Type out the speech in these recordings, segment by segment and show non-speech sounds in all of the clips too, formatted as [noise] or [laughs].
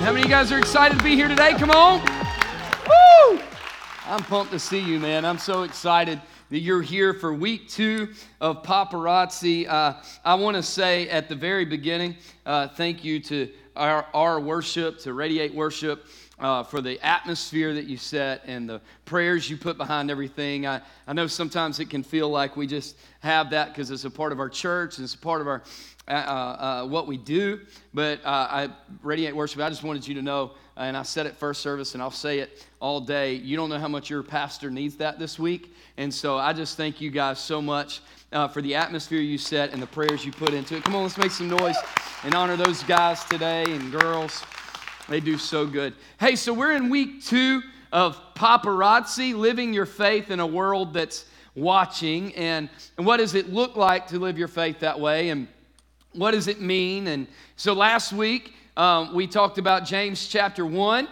Amen. How many of you guys are excited to be here today? Come on. Woo! I'm pumped to see you, man. I'm so excited that you're here for week two of Paparazzi. Uh, I want to say at the very beginning, uh, thank you to our, our worship, to Radiate Worship. Uh, for the atmosphere that you set and the prayers you put behind everything. I, I know sometimes it can feel like we just have that because it's a part of our church and it's a part of our uh, uh, what we do. But uh, I radiate worship. I just wanted you to know, and I said it first service, and I'll say it all day. You don't know how much your pastor needs that this week, and so I just thank you guys so much uh, for the atmosphere you set and the prayers you put into it. Come on, let's make some noise and honor those guys today and girls. They do so good. Hey, so we're in week two of paparazzi, living your faith in a world that's watching, and, and what does it look like to live your faith that way? And what does it mean? And so last week, um, we talked about James chapter 1,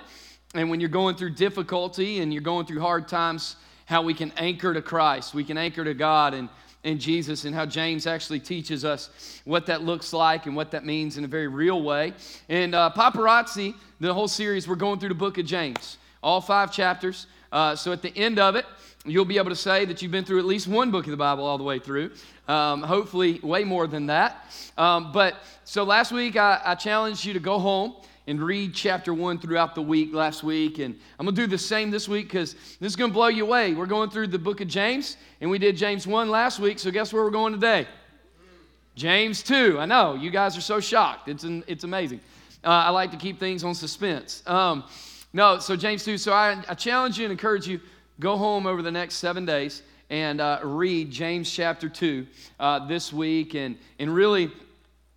and when you're going through difficulty and you're going through hard times, how we can anchor to Christ, we can anchor to God and, and Jesus, and how James actually teaches us what that looks like and what that means in a very real way. And uh, paparazzi, the whole series, we're going through the book of James, all five chapters. Uh, so at the end of it, you'll be able to say that you've been through at least one book of the Bible all the way through. Um, hopefully, way more than that. Um, but so last week, I, I challenged you to go home and read chapter one throughout the week last week. And I'm going to do the same this week because this is going to blow you away. We're going through the book of James, and we did James 1 last week. So guess where we're going today? James 2. I know, you guys are so shocked. It's, an, it's amazing. Uh, I like to keep things on suspense. Um, no, so James 2. So I, I challenge you and encourage you go home over the next seven days and uh, read James chapter 2 uh, this week. And, and really,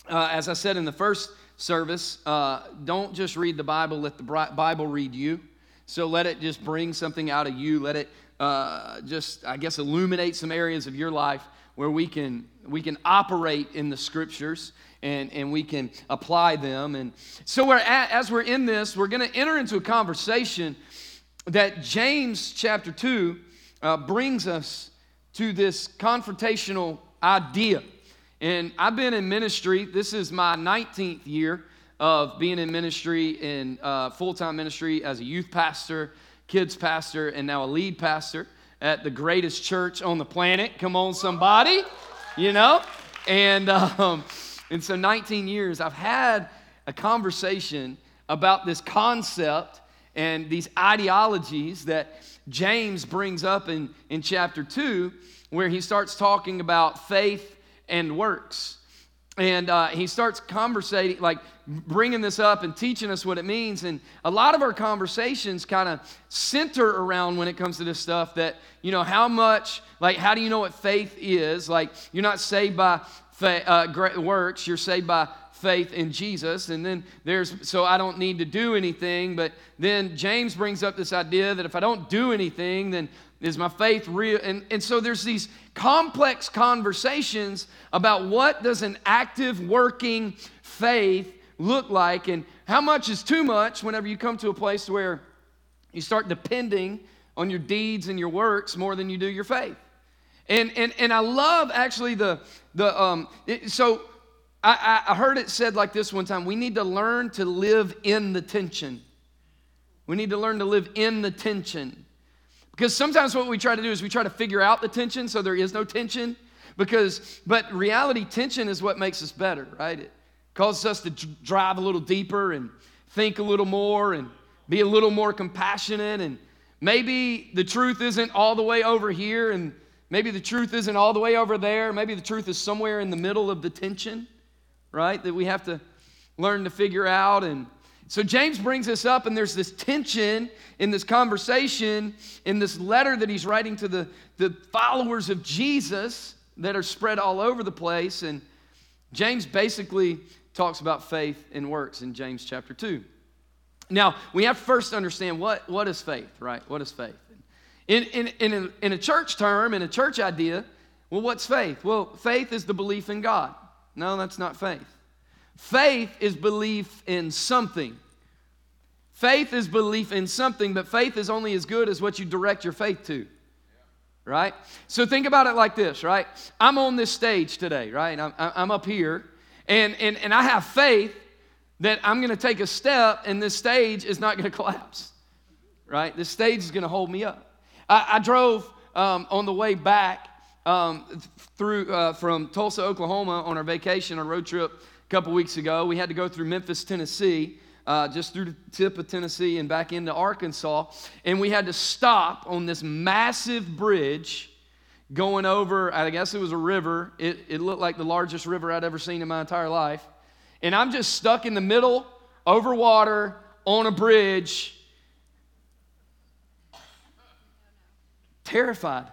uh, as I said in the first service, uh, don't just read the Bible, let the Bible read you. So let it just bring something out of you. Let it uh, just, I guess, illuminate some areas of your life where we can, we can operate in the scriptures and, and we can apply them. And so we're at, as we're in this, we're going to enter into a conversation that James chapter 2 uh, brings us to this confrontational idea. And I've been in ministry, this is my 19th year of being in ministry, in uh, full time ministry as a youth pastor, kids pastor, and now a lead pastor at the greatest church on the planet. Come on, somebody, you know? And, um, and so, 19 years, I've had a conversation about this concept and these ideologies that James brings up in, in chapter 2, where he starts talking about faith and works. And uh, he starts conversating, like bringing this up and teaching us what it means. And a lot of our conversations kind of center around when it comes to this stuff that, you know, how much, like, how do you know what faith is? Like, you're not saved by fa- uh, works, you're saved by faith in Jesus. And then there's, so I don't need to do anything. But then James brings up this idea that if I don't do anything, then is my faith real? And, and so there's these complex conversations about what does an active working faith look like and how much is too much whenever you come to a place where you start depending on your deeds and your works more than you do your faith. And, and, and I love actually the, the um, it, so I, I heard it said like this one time we need to learn to live in the tension. We need to learn to live in the tension. Because sometimes what we try to do is we try to figure out the tension so there is no tension. Because, but reality, tension is what makes us better, right? It causes us to drive a little deeper and think a little more and be a little more compassionate. And maybe the truth isn't all the way over here, and maybe the truth isn't all the way over there. Maybe the truth is somewhere in the middle of the tension right? That we have to learn to figure out. And so James brings this up, and there's this tension in this conversation, in this letter that he's writing to the, the followers of Jesus that are spread all over the place. And James basically talks about faith and works in James chapter 2. Now, we have to first understand what, what is faith, right? What is faith? In, in, in, a, in a church term, in a church idea, well, what's faith? Well, faith is the belief in God. No, that's not faith. Faith is belief in something. Faith is belief in something, but faith is only as good as what you direct your faith to. Right? So think about it like this, right? I'm on this stage today, right? I'm, I'm up here, and, and, and I have faith that I'm going to take a step and this stage is not going to collapse, right? This stage is going to hold me up. I, I drove um, on the way back um, through uh, from Tulsa, Oklahoma, on our vacation, our road trip a couple weeks ago. We had to go through Memphis, Tennessee. Uh, just through the tip of Tennessee and back into Arkansas. And we had to stop on this massive bridge going over, I guess it was a river. It, it looked like the largest river I'd ever seen in my entire life. And I'm just stuck in the middle, over water, on a bridge, terrified.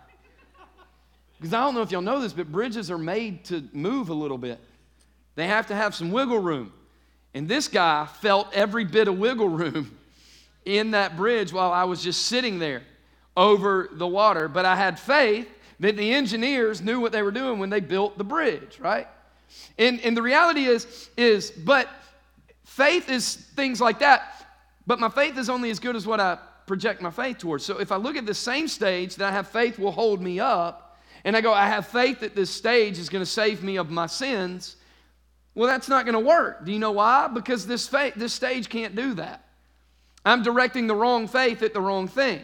Because I don't know if y'all know this, but bridges are made to move a little bit. They have to have some wiggle room. And this guy felt every bit of wiggle room [laughs] in that bridge while I was just sitting there over the water. But I had faith that the engineers knew what they were doing when they built the bridge, right? And, and the reality is, is, but faith is things like that, but my faith is only as good as what I project my faith towards. So if I look at the same stage that I have faith will hold me up, and I go, I have faith that this stage is going to save me of my sins, well, that's not going to work. Do you know why? Because this, faith, this stage can't do that. I'm directing the wrong faith at the wrong thing.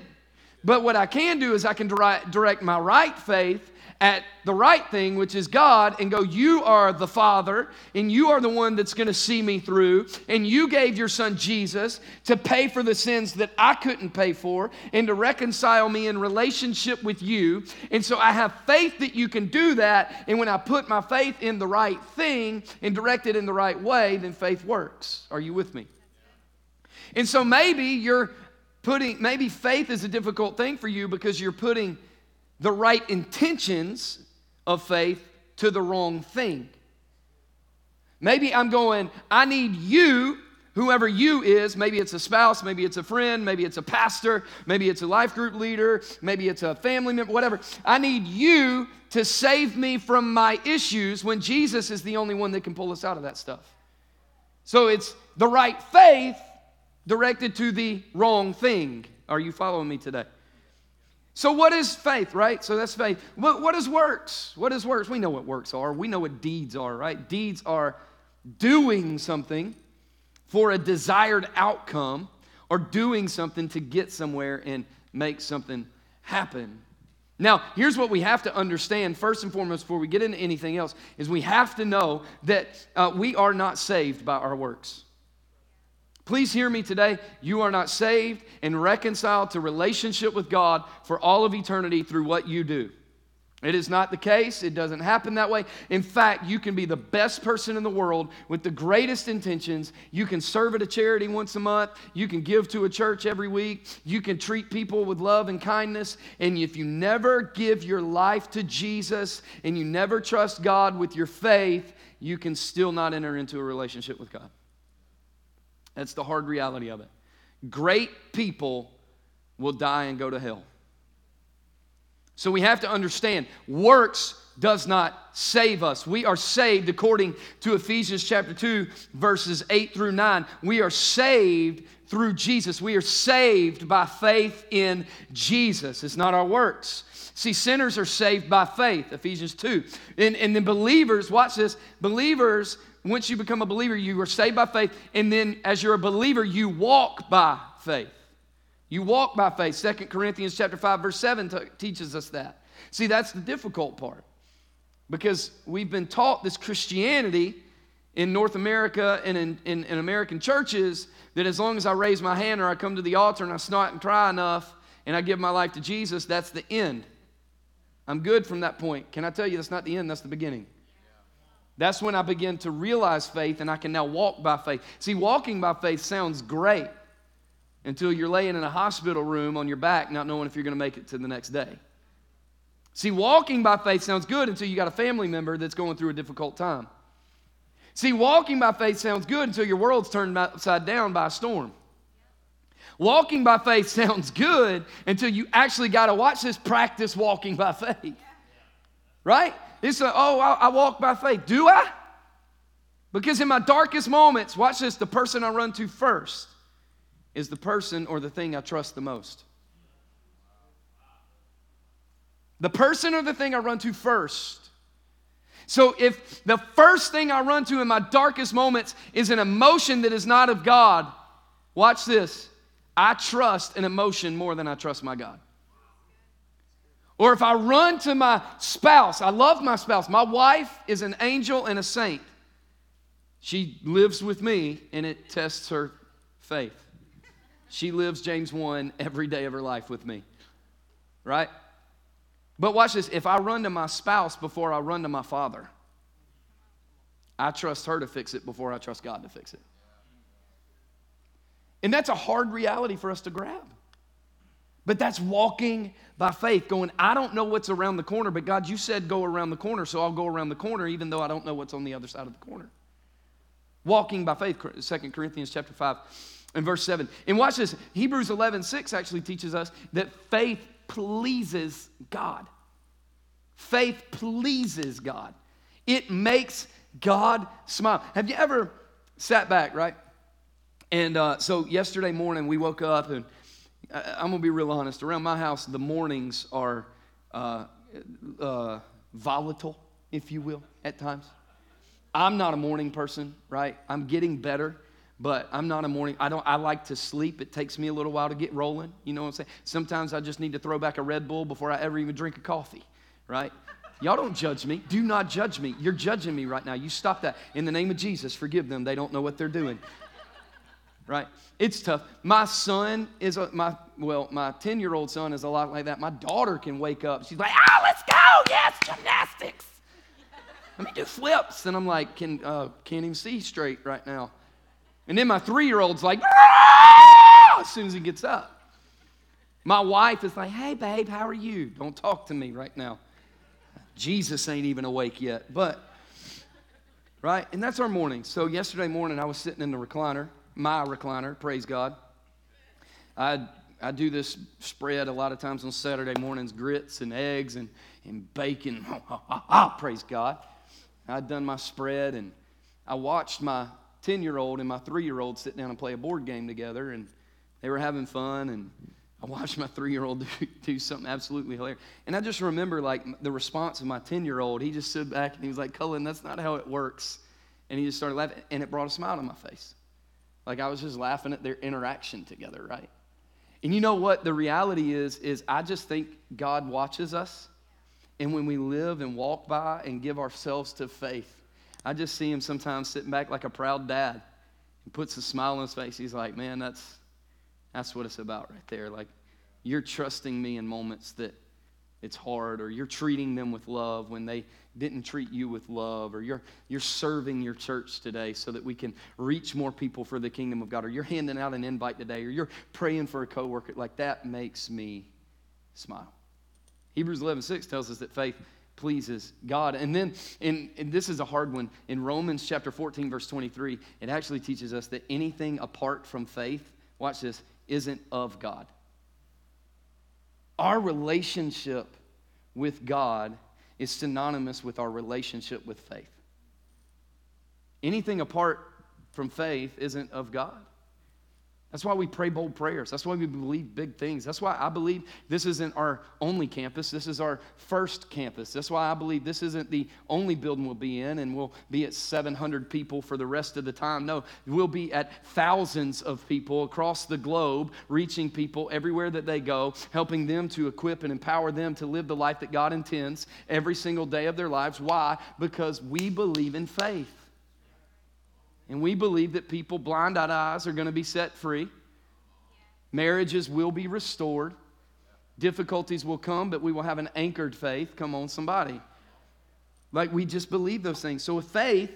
But what I can do is I can direct my right faith at the right thing, which is God, and go, You are the Father, and you are the one that's going to see me through. And you gave your son Jesus to pay for the sins that I couldn't pay for and to reconcile me in relationship with you. And so I have faith that you can do that. And when I put my faith in the right thing and direct it in the right way, then faith works. Are you with me? And so maybe you're putting, maybe faith is a difficult thing for you because you're putting the right intentions of faith to the wrong thing. Maybe I'm going, I need you, whoever you is, maybe it's a spouse, maybe it's a friend, maybe it's a pastor, maybe it's a life group leader, maybe it's a family member, whatever. I need you to save me from my issues when Jesus is the only one that can pull us out of that stuff. So it's the right faith directed to the wrong thing. Are you following me today? So, what is faith, right? So, that's faith. What, what is works? What is works? We know what works are. We know what deeds are, right? Deeds are doing something for a desired outcome or doing something to get somewhere and make something happen. Now, here's what we have to understand first and foremost before we get into anything else is we have to know that uh, we are not saved by our works. Please hear me today. You are not saved and reconciled to relationship with God for all of eternity through what you do. It is not the case. It doesn't happen that way. In fact, you can be the best person in the world with the greatest intentions. You can serve at a charity once a month. You can give to a church every week. You can treat people with love and kindness. And if you never give your life to Jesus and you never trust God with your faith, you can still not enter into a relationship with God. That's the hard reality of it. Great people will die and go to hell. So we have to understand works does not save us. We are saved according to Ephesians chapter 2 verses 8 through 9. We are saved through Jesus. We are saved by faith in Jesus. It's not our works. See, sinners are saved by faith, Ephesians 2. And, and then believers, watch this, believers once you become a believer, you are saved by faith. And then as you're a believer, you walk by faith. You walk by faith. Second Corinthians chapter 5, verse 7 t- teaches us that. See, that's the difficult part. Because we've been taught this Christianity in North America and in, in, in, American churches that as long as I raise my hand or I come to the altar and I snot and cry enough and I give my life to Jesus, that's the end. I'm good from that point. Can I tell you that's not the end, that's the beginning. That's when I begin to realize faith and I can now walk by faith. See, walking by faith sounds great until you're laying in a hospital room on your back, not knowing if you're going to make it to the next day. See, walking by faith sounds good until you got a family member that's going through a difficult time. See, walking by faith sounds good until your world's turned upside down by a storm. Walking by faith [laughs] sounds good until you actually got to watch this practice walking by faith. Right? It's said, oh, I, I walk by faith. Do I? Because in my darkest moments, watch this, the person I run to first is the person or the thing I trust the most. The person or the thing I run to first So if the first thing I run to in my darkest moments is an emotion that is not of God, watch this. I trust an emotion more than I trust my God. Or if I run to my spouse, I love my spouse. My wife is an angel and a saint. She lives with me and it tests her faith. She lives James 1 every day of her life with me. Right? But watch this if I run to my spouse before I run to my father, I trust her to fix it before I trust God to fix it. And that's a hard reality for us to grab. But that's walking by faith, going, I don't know what's around the corner, but God, you said go around the corner, so I'll go around the corner, even though I don't know what's on the other side of the corner. Walking by faith, 2 Corinthians chapter 5 and verse 7. And watch this. Hebrews 11, 6 actually teaches us that faith pleases God. Faith pleases God. It makes God smile. Have you ever sat back, right? And uh, so yesterday morning we woke up, and I, am gonna be real honest. Around my house, the mornings are uh, uh, volatile, if you will, at times. I'm not a morning person, right? I'm getting better but I'm not a morning. I don't. I like to sleep. It takes me a little while to get rolling. You know what I'm saying? Sometimes I just need to throw back a Red Bull before I ever even drink a coffee, right? Y'all don't judge me. Do not judge me. You're judging me right now. You stop that. In the name of Jesus, forgive them. They don't know what they're doing. Right? It's tough. My son is a, my well, my 10-year-old son is a lot like that. My daughter can wake up. She's like, "Oh, let's go. Yes, gymnastics. Let me do flips." And I'm like, "Can uh, can't even see straight right now." And then my three year old's like, as soon as he gets up. My wife is like, hey, babe, how are you? Don't talk to me right now. Jesus ain't even awake yet. But, right? And that's our morning. So, yesterday morning, I was sitting in the recliner, my recliner, praise God. I, I do this spread a lot of times on Saturday mornings grits and eggs and, and bacon. [laughs] praise God. I'd done my spread and I watched my 10 year old and my three year old sit down and play a board game together, and they were having fun. And I watched my three year old [laughs] do, do, something absolutely hilarious. And I just remember like the response of my 10 year old. He just stood back and he was like, Cullen, that's not how it works. And he just started laughing, and it brought a smile to my face. Like I was just laughing at their interaction together, right? And you know what the reality is is I just think God watches us. And when we live and walk by and give ourselves to faith, I just see him sometimes sitting back like a proud dad. and puts a smile on his face. He's like, man, that's, that's what it's about right there. Like, you're trusting me in moments that it's hard, or you're treating them with love when they didn't treat you with love, or you're, you're serving your church today so that we can reach more people for the kingdom of God, or you're handing out an invite today, or you're praying for a coworker. Like, that makes me smile. Hebrews 11 6 tells us that faith pleases God. And then, and this is a hard one, in Romans chapter 14, verse 23, it actually teaches us that anything apart from faith, watch this, isn't of God. Our relationship with God is synonymous with our relationship with faith. Anything apart from faith isn't of God. That's why we pray bold prayers. That's why we believe big things. That's why I believe this isn't our only campus. This is our first campus. That's why I believe this isn't the only building we'll be in and we'll be at 700 people for the rest of the time. No, we'll be at thousands of people across the globe, reaching people everywhere that they go, helping them to equip and empower them to live the life that God intends every single day of their lives. Why? Because we believe in faith. And we believe that people, blind eyes, are going to be set free. Marriages will be restored. Difficulties will come, but we will have an anchored faith. Come on, somebody. Like we just believe those things. So with faith,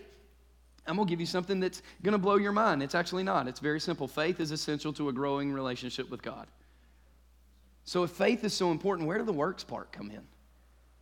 I'm going to give you something that's going to blow your mind. It's actually not. It's very simple. Faith is essential to a growing relationship with God. So if faith is so important, where do the works part come in?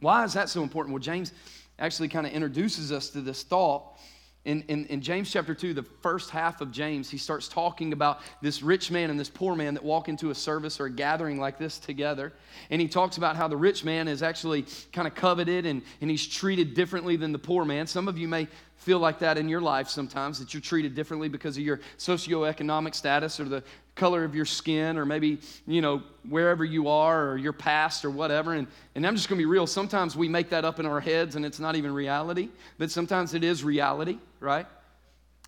Why is that so important? Well, James actually kind of introduces us to this thought in, in, in, James chapter 2, the first half of James, he starts talking about this rich man and this poor man that walk into a service or a gathering like this together. And he talks about how the rich man is actually kind of coveted and, and he's treated differently than the poor man. Some of you may feel like that in your life sometimes, that you're treated differently because of your socioeconomic status or the color of your skin or maybe, you know, wherever you are or your past or whatever. And, and I'm just going to be real. Sometimes we make that up in our heads and it's not even reality, but sometimes it is reality, right?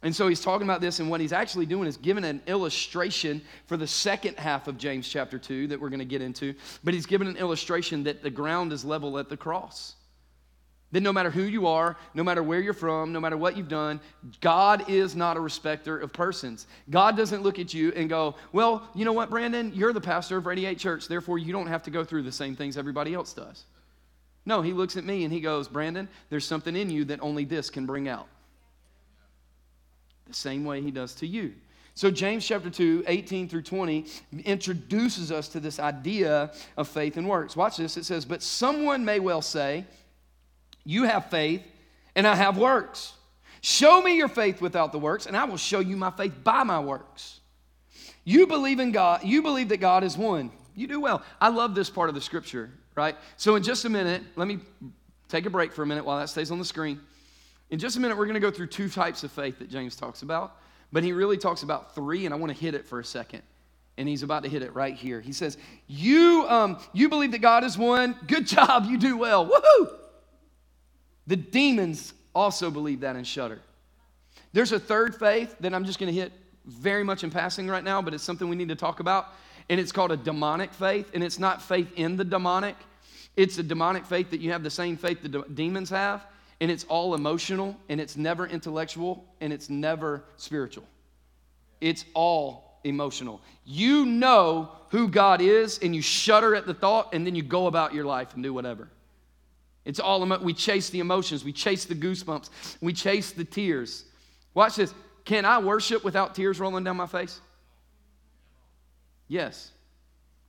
And so he's talking about this, and what he's actually doing is giving an illustration for the second half of James chapter 2 that we're going to get into. But he's given an illustration that the ground is level at the cross. That no matter who you are, no matter where you're from, no matter what you've done, God is not a respecter of persons. God doesn't look at you and go, Well, you know what, Brandon? You're the pastor of Radiate Church, therefore you don't have to go through the same things everybody else does. No, he looks at me and he goes, Brandon, there's something in you that only this can bring out the same way he does to you. So, James chapter 2, 18 through 20, introduces us to this idea of faith and works. Watch this. It says, But someone may well say, You have faith, and I have works. Show me your faith without the works, and I will show you my faith by my works. You believe in God, you believe that God is one. You do well. I love this part of the scripture, right? So, in just a minute, let me take a break for a minute while that stays on the screen. In just a minute, we're going to go through two types of faith that James talks about, but he really talks about three, and I want to hit it for a second. And he's about to hit it right here. He says, You, um, you believe that God is one. Good [laughs] job. You do well. Woohoo! The demons also believe that and shudder. There's a third faith that I'm just going to hit very much in passing right now, but it's something we need to talk about. And it's called a demonic faith. And it's not faith in the demonic, it's a demonic faith that you have the same faith the de- demons have and it's all emotional and it's never intellectual and it's never spiritual. It's all emotional. You know who God is and you shudder at the thought and then you go about your life and do whatever. It's all emo- we chase the emotions, we chase the goosebumps, we chase the tears. Watch this. Can I worship without tears rolling down my face? Yes.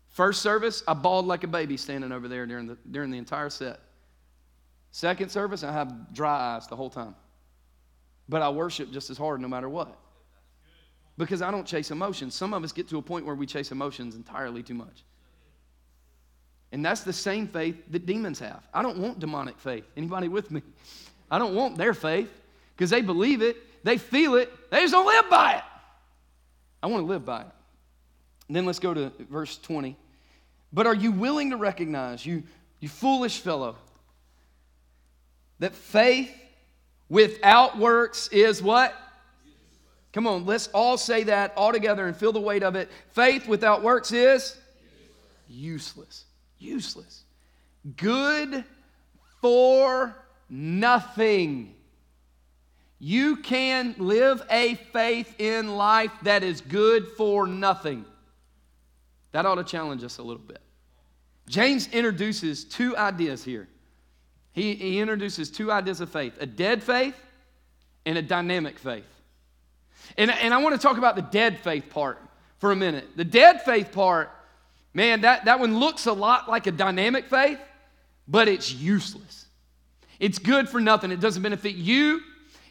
First service, I bawled like a baby standing over there during the, during the entire set. Second service, I have dry eyes the whole time. But I worship just as hard no matter what. Because I don't chase emotions. Some of us get to a point where we chase emotions entirely too much. And that's the same faith that demons have. I don't want demonic faith. Anybody with me? I don't want their faith because they believe it, they feel it, they just don't live by it. I want to live by it. And then let's go to verse 20. But are you willing to recognize, you, you foolish fellow, that faith without works is what? Come on, let's all say that all together and feel the weight of it. Faith without works is useless. Useless. Good for nothing. You can live a faith in life that is good for nothing. That ought to challenge us a little bit. James introduces two ideas here he, he introduces two ideas of faith a dead faith and a dynamic faith. And, and I want to talk about the dead faith part for a minute. The dead faith part, man, that, that one looks a lot like a dynamic faith, but it's useless. It's good for nothing. It doesn't benefit you,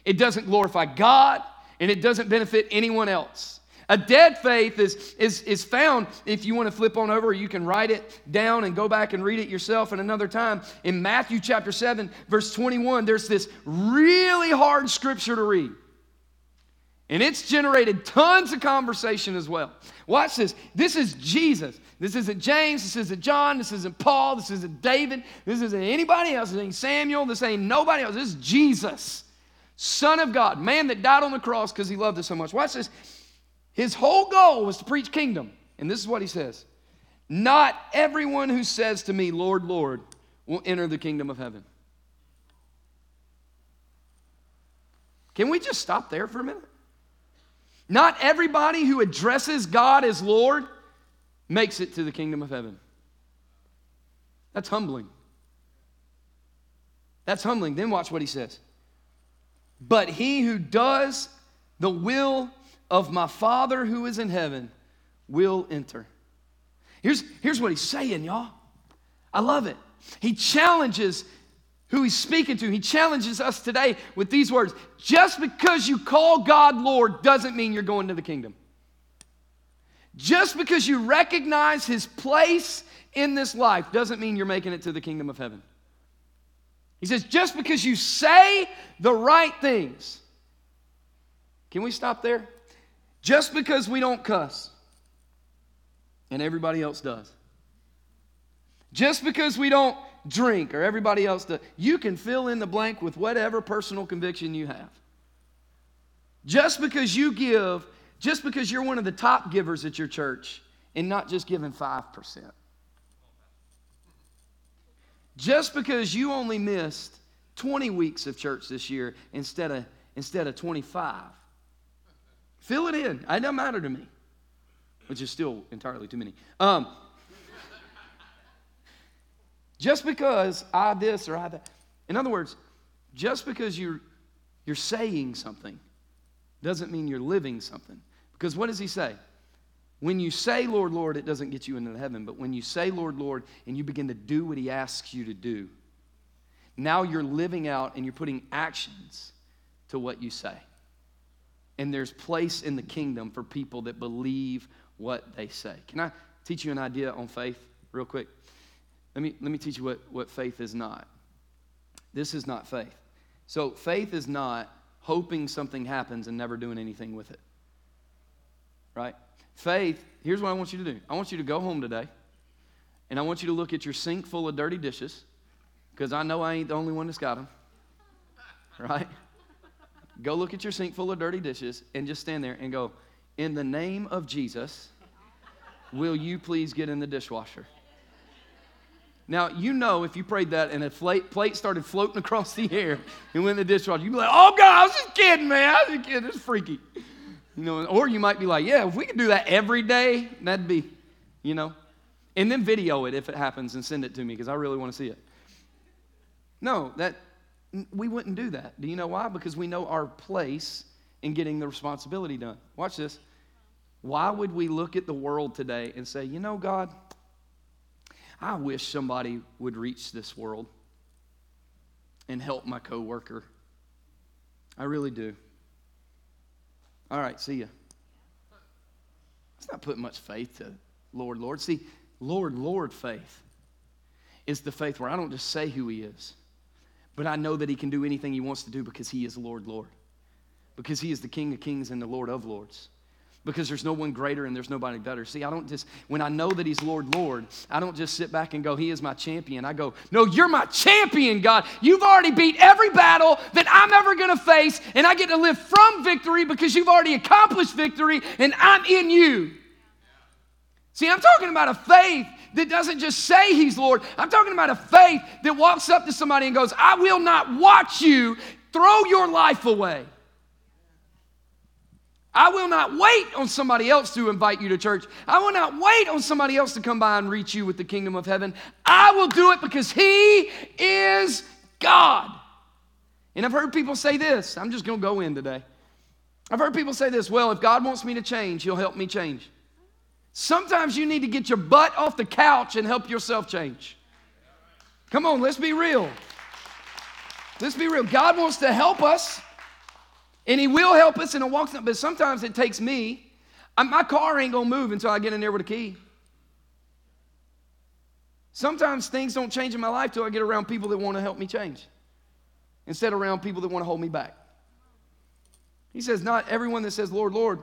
it doesn't glorify God, and it doesn't benefit anyone else. A dead faith is, is, is found, if you want to flip on over, you can write it down and go back and read it yourself at another time. In Matthew chapter 7, verse 21, there's this really hard scripture to read. And it's generated tons of conversation as well. Watch this. This is Jesus. This isn't James. This isn't John. This isn't Paul. This isn't David. This isn't anybody else. This ain't Samuel. This ain't nobody else. This is Jesus, Son of God, man that died on the cross because he loved us so much. Watch this. His whole goal was to preach kingdom. And this is what he says Not everyone who says to me, Lord, Lord, will enter the kingdom of heaven. Can we just stop there for a minute? Not everybody who addresses God as Lord makes it to the kingdom of heaven. That's humbling. That's humbling. Then watch what he says. But he who does the will of my Father who is in heaven will enter. Here's, here's what he's saying, y'all. I love it. He challenges who he's speaking to. He challenges us today with these words Just because you call God Lord doesn't mean you're going to the kingdom. Just because you recognize his place in this life doesn't mean you're making it to the kingdom of heaven. He says, just because you say the right things. Can we stop there? Just because we don't cuss, and everybody else does. Just because we don't drink or everybody else does, you can fill in the blank with whatever personal conviction you have. Just because you give, just because you're one of the top givers at your church and not just giving 5%. Just because you only missed 20 weeks of church this year instead of, instead of 25. Fill it in. It doesn't matter to me, which is still entirely too many. Um, just because I this or I that. In other words, just because you're, you're saying something doesn't mean you're living something. Because what does he say? When you say, Lord, Lord, it doesn't get you into heaven. But when you say, Lord, Lord, and you begin to do what he asks you to do, now you're living out and you're putting actions to what you say. And there's place in the kingdom for people that believe what they say. Can I teach you an idea on faith real quick? Let me, let me teach you what, what faith is not. This is not faith. So, faith is not hoping something happens and never doing anything with it. Right? Faith, here's what I want you to do I want you to go home today, and I want you to look at your sink full of dirty dishes, because I know I ain't the only one that's got them. [laughs] Right? Go look at your sink full of dirty dishes and just stand there and go, In the name of Jesus, will you please get in the dishwasher? Now, you know if you prayed that and a plate started floating [laughs] across the air and went in the dishwasher, you'd be like, oh, God, I was just kidding, man. I was just kidding. It's freaky. You know, or you might be like, yeah, if we could do that every day, that'd be, you know. And then video it if it happens and send it to me because I really want to see it. No, that we wouldn't do that. Do you know why? Because we know our place in getting the responsibility done. Watch this. Why would we look at the world today and say, you know, God, I wish somebody would reach this world and help my coworker. I really do. All right, see ya. It's not putting much faith to Lord, Lord. See, Lord, Lord faith is the faith where I don't just say who He is, but I know that He can do anything He wants to do because He is Lord, Lord. Because He is the King of kings and the Lord of lords because there's no one greater and there's nobody better. See, I don't just, when I know that He's Lord, Lord, I don't just sit back and go, He is my champion. I go, No, you're my champion, God. You've already beat every battle that I'm ever going to face, and I get to live from victory because you've already accomplished victory, and I'm in you. See, I'm talking about a faith that doesn't just say He's Lord. I'm talking about a faith that walks up to somebody and goes, I will not watch you throw your life away. I will not wait on somebody else to invite you to church. I will not wait on somebody else to come by and reach you with the kingdom of heaven. I will do it because He is God. And I've heard people say this. I'm just going to go in today. I've heard people say this well, if God wants me to change, He'll help me change. Sometimes you need to get your butt off the couch and help yourself change. Come on, let's be real. Let's be real. God wants to help us. And He will help us and He'll walk, but sometimes it takes me. My car ain't gonna move until I get in there with a key. Sometimes things don't change in my life till I get around people that want to help me change instead of around people that want to hold me back. He says, Not everyone that says, Lord, Lord.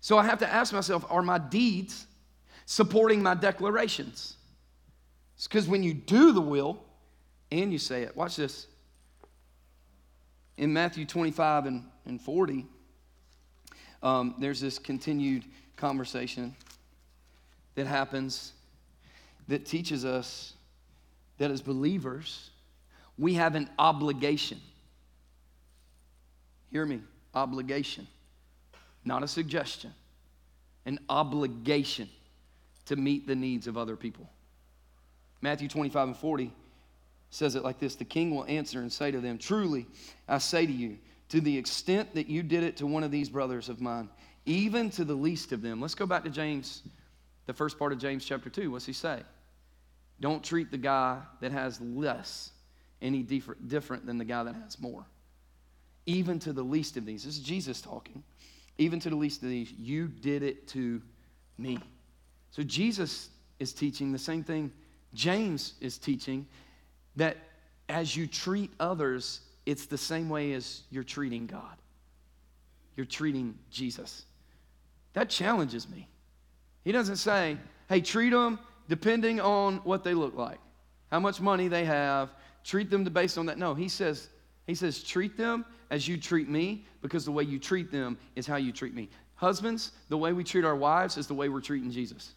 So I have to ask myself, are my deeds supporting my declarations? It's because when you do the will and you say it, watch this in Matthew 25 and, and 40, um, there's this continued conversation that happens that teaches us that as believers, we have an obligation. Hear me, obligation, not a suggestion, an obligation to meet the needs of other people. Matthew 25 and 40 says it like this The king will answer and say to them, Truly, I say to you, to the extent that you did it to one of these brothers of mine, even to the least of them. Let's go back to James, the first part of James chapter 2. What's he say? Don't treat the guy that has less any different than the guy that has more. Even to the least of these. This is Jesus talking. Even to the least of these, you did it to me. So Jesus is teaching the same thing James is teaching that as you treat others, it's the same way as you're treating God. You're treating Jesus. That challenges me. He doesn't say, hey, treat them depending on what they look like, how much money they have, treat them based on that. No, he says, he says, treat them as you treat me, because the way you treat them is how you treat me. Husbands, the way we treat our wives is the way we're treating Jesus.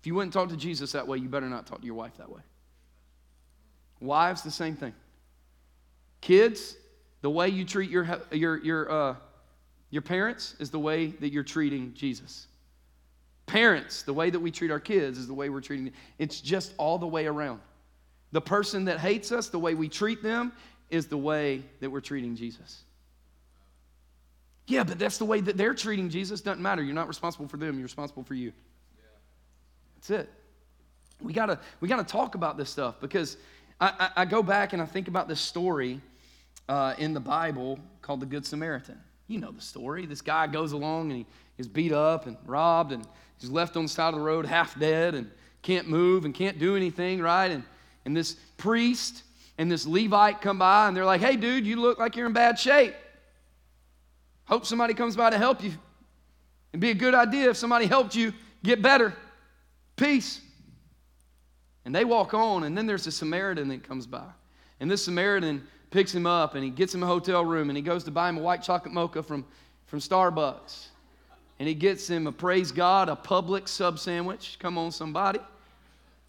If you wouldn't talk to Jesus that way, you better not talk to your wife that way. Wives, the same thing. Kids, the way you treat your, your, your, uh, your parents is the way that you're treating Jesus. Parents, the way that we treat our kids is the way we're treating them. It's just all the way around. The person that hates us, the way we treat them, is the way that we're treating Jesus. Yeah, but that's the way that they're treating Jesus. Doesn't matter. You're not responsible for them, you're responsible for you. That's it. We gotta, we gotta talk about this stuff because I, I, I go back and I think about this story uh, in the Bible called the Good Samaritan. You know the story. This guy goes along and he is beat up and robbed and he's left on the side of the road half dead and can't move and can't do anything, right? And, and this priest and this Levite come by and they're like, hey, dude, you look like you're in bad shape. Hope somebody comes by to help you. It'd be a good idea if somebody helped you get better. Peace. And they walk on, and then there's a Samaritan that comes by. And this Samaritan picks him up and he gets him a hotel room and he goes to buy him a white chocolate mocha from, from Starbucks. And he gets him a praise God, a Publix sub sandwich. Come on, somebody.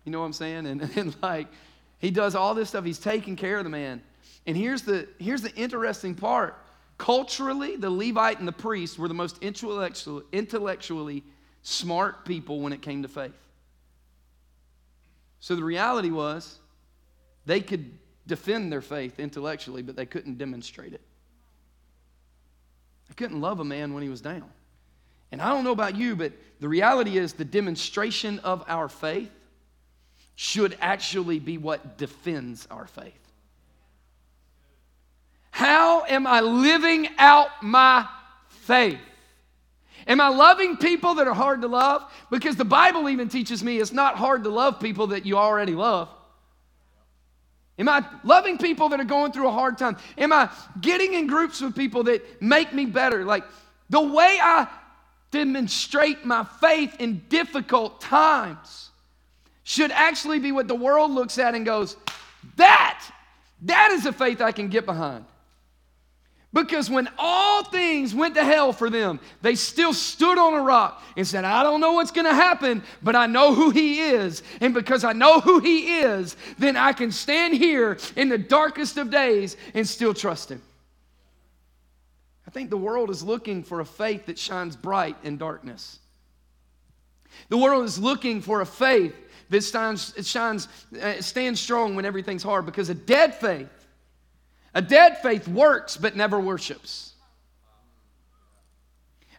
You know what I'm saying? And, [laughs] and like, he does all this stuff. He's taking care of the man. And here's the, here's the interesting part. Culturally, the Levite and the priest were the most intellectual, intellectually smart people when it came to faith. So the reality was they could defend their faith intellectually, but they couldn't demonstrate it. They couldn't love a man when he was down. And I don't know about you, but the reality is the demonstration of our faith should actually be what defends our faith. How am I living out my faith? Am I loving people that are hard to love? Because the Bible even teaches me it's not hard to love people that you already love. Am I loving people that are going through a hard time? Am I getting in groups with people that make me better? Like the way I demonstrate my faith in difficult times should actually be what the world looks at and goes, that, that is a faith I can get behind. Because when all things went to hell for them, they still stood on a rock and said, I don't know what's going to happen, but I know who He is. And because I know who He is, then I can stand here in the darkest of days and still trust Him. I think the world is looking for a faith that shines bright in darkness. The world is looking for a faith that shines uh, stands strong when everything's hard because a dead faith a dead faith works but never worships.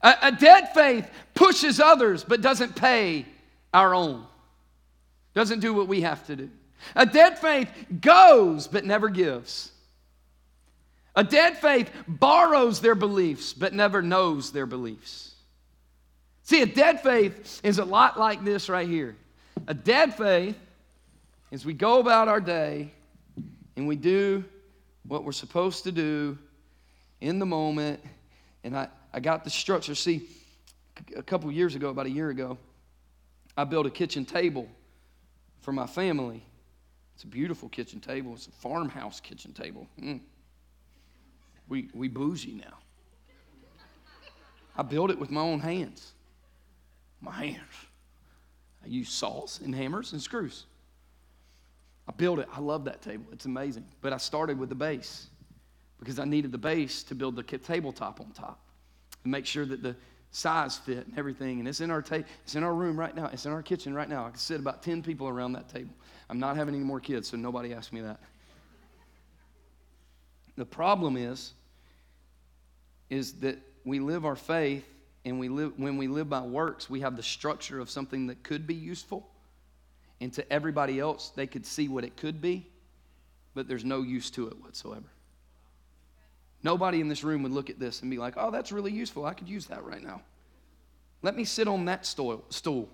A, a, dead faith pushes others but doesn't pay our own, doesn't do what we have to do. A dead faith goes but never gives. A dead faith borrows their beliefs but never knows their beliefs. See, a dead faith is a lot like this right here. A dead faith is we go about our day and we do what we're supposed to do in the moment. And I, I got the structure. See, a couple years ago, about a year ago, I built a kitchen table for my family. It's a beautiful kitchen table. It's a farmhouse kitchen table. Mm. We, we bougie now. I built it with my own hands. My hands. I use saws and hammers and screws. I built it. I love that table. It's amazing. But I started with the base because I needed the base to build the tabletop on top and make sure that the size fit and everything. And it's in our ta- it's in our room right now. It's in our kitchen right now. I can sit about 10 people around that table. I'm not having any more kids, so nobody asked me that. The problem is is that we live our faith and we live when we live by works, we have the structure of something that could be useful and to everybody else, they could see what it could be, but there's no use to it whatsoever. Nobody in this room would look at this and be like, oh, that's really useful. I could use that right now. Let me sit on that stool.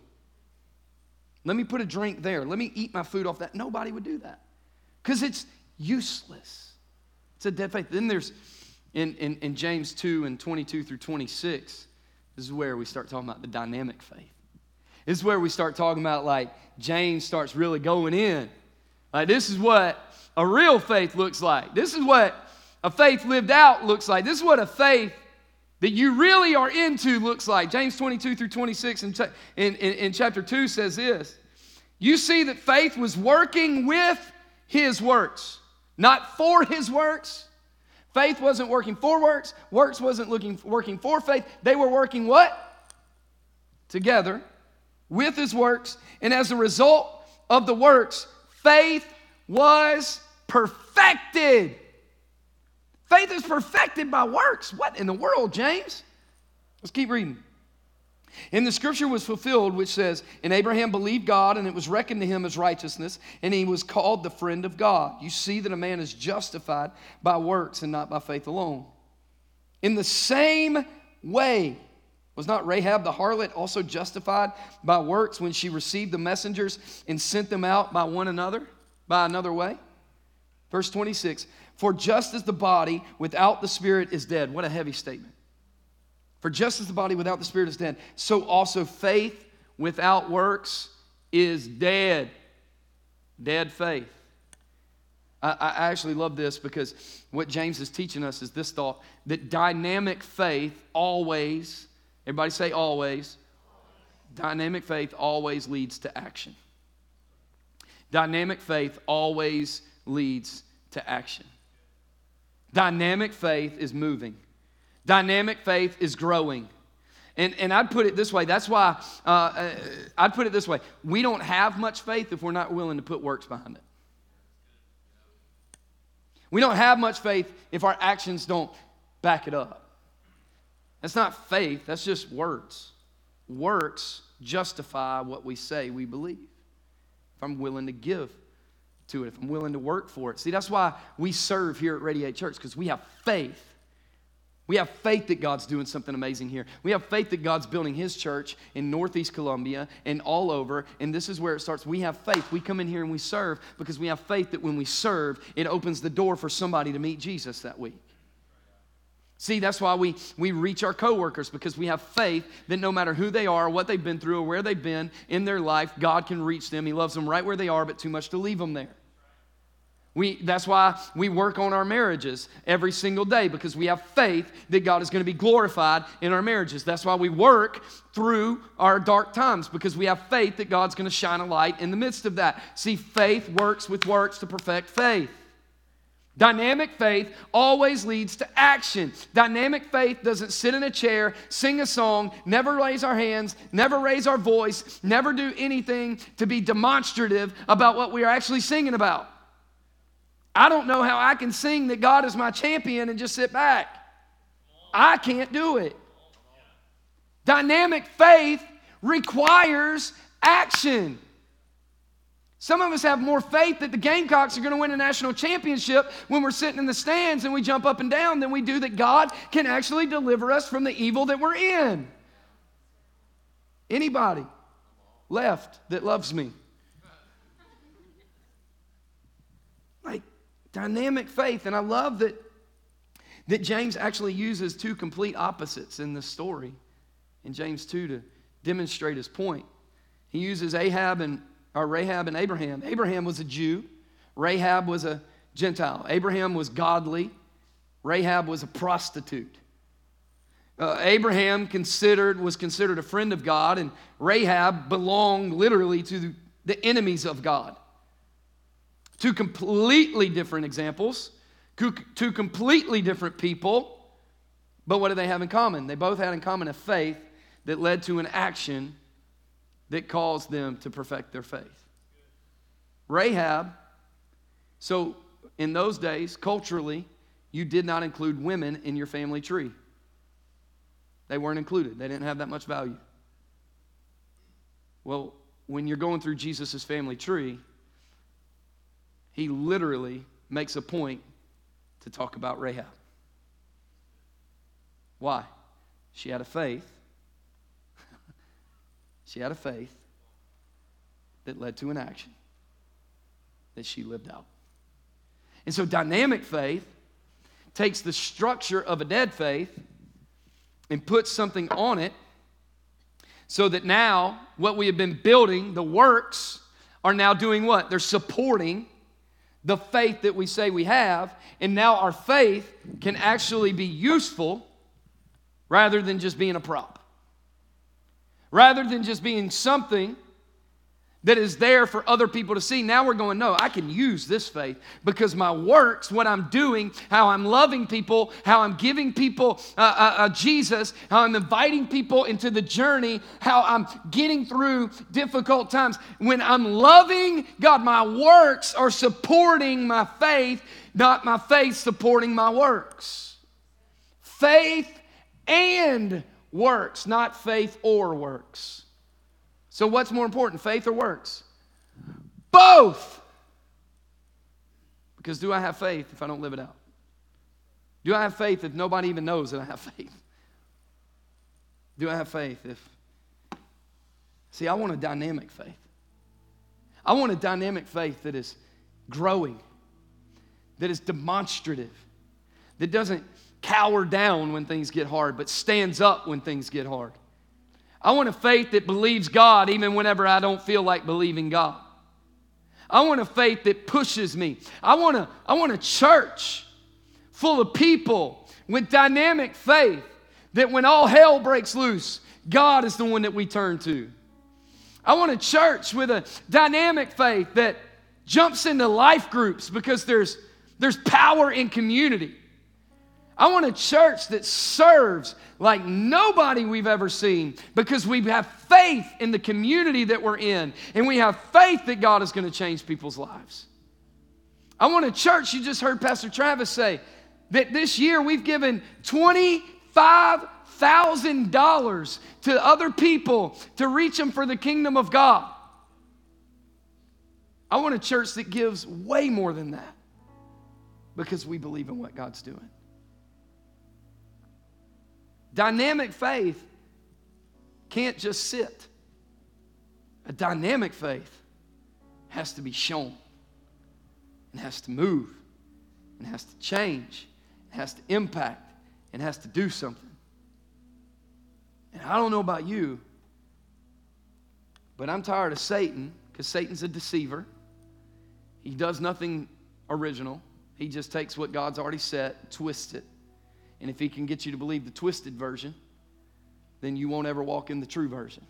Let me put a drink there. Let me eat my food off that. Nobody would do that because it's useless. It's a dead faith. Then there's in, in, in James 2 and 22 through 26, This is where we start talking about the dynamic faith. This is where we start talking about like James starts really going in. Like this is what a real faith looks like. This is what a faith lived out looks like. This is what a faith that you really are into looks like. James 22 through 26 in, in, in, chapter 2 says this You see that faith was working with his works, not for his works. Faith wasn't working for works, works wasn't looking, working for faith. They were working what? Together with his works. And as a result of the works, faith was perfected. Faith is perfected by works. What in the world, James? Let's keep reading. And the scripture was fulfilled, which says, And Abraham believed God, and it was reckoned to him as righteousness, and he was called the friend of God. You see that a man is justified by works and not by faith alone. In the same way, was not Rahab the harlot also justified by works when she received the messengers and sent them out by one another, by another way? Verse 26 For just as the body without the spirit is dead, what a heavy statement. For just as the body without the spirit is dead, so also faith without works is dead. Dead faith. I, I, actually love this because what James is teaching us is this thought that dynamic faith always, everybody say always, dynamic faith always leads to action. Dynamic faith always leads to action. Dynamic faith is moving, dynamic faith is growing. And, and I'd put it this way that's why uh, uh, I'd put it this way we don't have much faith if we're not willing to put works behind it. We don't have much faith if our actions don't back it up. That's not faith, that's just words. Works justify what we say we believe. If I'm willing to give to it, if I'm willing to work for it. See, that's why we serve here at Radiate Church, because we have faith. We have faith that God's doing something amazing here. We have faith that God's building His church in Northeast Columbia and all over. And this is where it starts. We have faith. We come in here and we serve because we have faith that when we serve, it opens the door for somebody to meet Jesus that week. See, that's why we, we reach our coworkers because we have faith that no matter who they are, what they've been through, or where they've been in their life, God can reach them. He loves them right where they are, but too much to leave them there. We, that's why we work on our marriages every single day because we have faith that God is going to be glorified in our marriages. That's why we work through our dark times because we have faith that God's going to shine a light in the midst of that. See, faith works with works to perfect faith. Dynamic faith always leads to action. Dynamic faith doesn't sit in a chair, sing a song, never raise our hands, never raise our voice, never do anything to be demonstrative about what we are actually singing about. I don't know how I can sing that God is my champion and just sit back. I can't do it. Dynamic faith requires action. Some of us have more faith that the Gamecocks are going to win a national championship when we're sitting in the stands and we jump up and down than we do that God can actually deliver us from the evil that we're in. Anybody left that loves me? Like dynamic faith. And I love that, that James actually uses two complete opposites in this story in James 2 to demonstrate his point. He uses Ahab and or Rahab and Abraham. Abraham was a Jew, Rahab was a Gentile. Abraham was godly, Rahab was a prostitute. Uh, Abraham considered was considered a friend of God, and Rahab belonged literally to the enemies of God. Two completely different examples, two completely different people, but what do they have in common? They both had in common a faith that led to an action that caused them to perfect their faith. Rahab, so in those days, culturally, you did not include women in your family tree. They weren't included, they didn't have that much value. Well, when you're going through Jesus' family tree, he literally makes a point to talk about Rahab. Why? She had a faith she had a faith that led to an action that she lived out. And so, dynamic faith takes the structure of a dead faith and puts something on it So that now, what we have been building, the works, are now doing what? They're supporting the faith that we say we have. And now our faith can actually be useful rather than just being a prop. Rather than just being something that is there for other people to see. Now we're going, no, I can use this faith because my works, what I'm doing, how I'm loving people, how I'm giving people uh, uh, uh, Jesus, how I'm inviting people into the journey, how I'm getting through difficult times. When I'm loving God, my works are supporting my faith, not my faith supporting my works. Faith and works, not faith or works. So, what's more important, faith or works? Both. Because do I have faith if I don't live it out? Do I have faith if nobody even knows that I have faith? Do I have faith if. See, I want a dynamic faith. I want a dynamic faith that is growing, that is demonstrative, that doesn't cower down when things get hard, but stands up when things get hard. I want a faith that believes God even whenever I don't feel like believing God. I want a faith that pushes me. I want a, I want a church full of people with dynamic faith that when all hell breaks loose, God is the one that we turn to. I want a church with a dynamic faith that jumps into life groups because there's, there's power in community. I want a church that serves like nobody we've ever seen because we have faith in the community that we're in and we have faith that God is going to change people's lives. I want a church, you just heard Pastor Travis say, that this year we've given $25,000 to other people to reach them for the kingdom of God. I want a church that gives way more than that because we believe in what God's doing. Dynamic faith can't just sit. A dynamic faith has to be shown, and has to move, and has to change, and has to impact, and has to do something. And I don't know about you, but I'm tired of Satan because Satan's a deceiver. He does nothing original. He just takes what God's already set, twists it, and if he can get you to believe the twisted version, then you won't ever walk in the true version.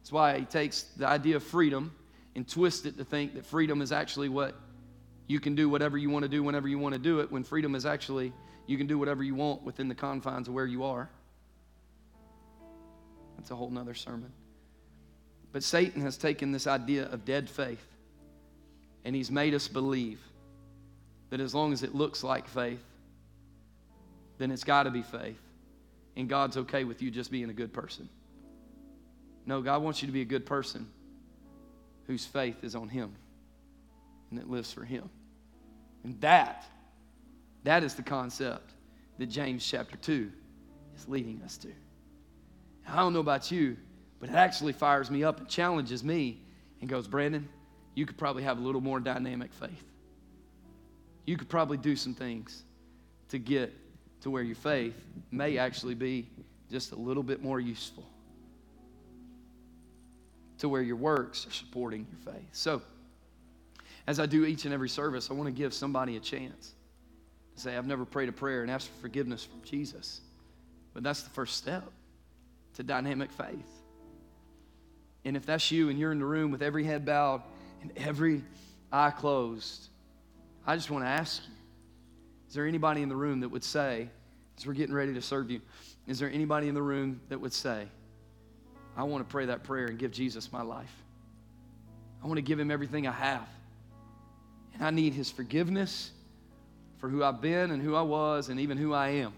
That's why he takes the idea of freedom and twists it to think that freedom is actually what you can do whatever you want to do whenever you want to do it, when freedom is actually you can do whatever you want within the confines of where you are. That's a whole nother sermon. But Satan has taken this idea of dead faith and he's made us believe that as long as it looks like faith, then it's got to be faith. And God's okay with you just being a good person. No, God wants you to be a good person whose faith is on Him and that lives for Him. And that, that is the concept that James chapter 2 is leading us to. I don't know about you, but it actually fires me up and challenges me and goes, Brandon, you could probably have a little more dynamic faith. You could probably do some things to get to where your faith may actually be just a little bit more useful, to where your works are supporting your faith. So, as I do each and every service, I want to give somebody a chance to say, I've never prayed a prayer and asked for forgiveness from Jesus. But that's the first step to dynamic faith. And if that's you and you're in the room with every head bowed and every eye closed, I just want to ask you is there anybody in the room that would say, as we're getting ready to serve you, is there anybody in the room that would say, I want to pray that prayer and give Jesus my life? I want to give him everything I have. And I need his forgiveness for who I've been and who I was and even who I am.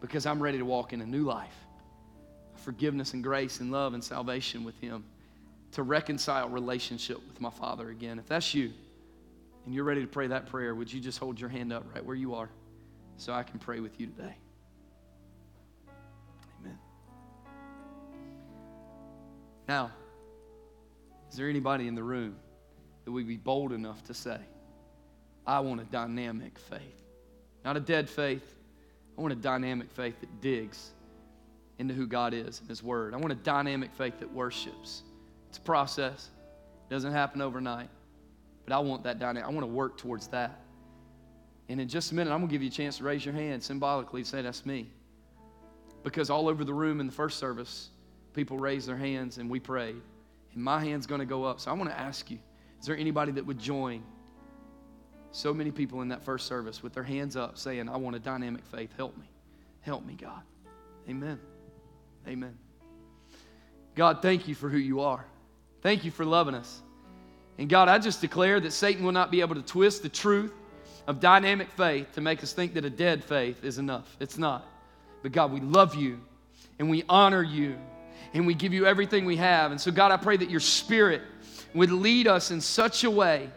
Because I'm ready to walk in a new life forgiveness and grace and love and salvation with him to reconcile relationship with my father again if that's you and you're ready to pray that prayer, would you just hold your hand up right where you are so I can pray with you today? Amen. Now, is there anybody in the room that would be bold enough to say, I want a dynamic faith? Not a dead faith. I want a dynamic faith that digs into who God is and His Word. I want a dynamic faith that worships. It's a process, it doesn't happen overnight. But I want that dynamic. I want to work towards that. And in just a minute, I'm going to give you a chance to raise your hand symbolically say, That's me. Because all over the room in the first service, people raised their hands and we prayed. And my hand's going to go up. So I want to ask you is there anybody that would join so many people in that first service with their hands up saying, I want a dynamic faith. Help me. Help me, God. Amen. Amen. God, thank you for who you are. Thank you for loving us. And God, I just declare that Satan will not be able to twist the truth of dynamic faith to make us think that a dead faith is enough. It's not. But God, we love you and we honor you and we give you everything we have. And so, God, I pray that your spirit would lead us in such a way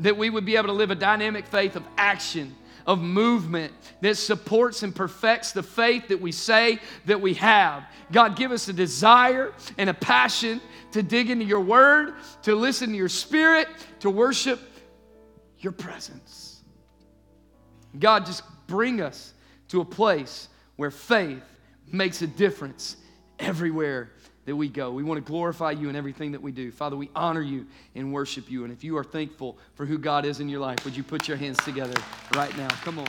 that we would be able to live a dynamic faith of action, of movement that supports and perfects the faith that we say that we have. God, give us a desire and a passion to dig into your word, to listen to your spirit, to worship your presence. God, just bring us to a place where faith makes a difference everywhere that we go. We want to glorify you in everything that we do. Father, we honor you and worship you. And if you are thankful for who God is in your life, would you put your hands together right now? Come on.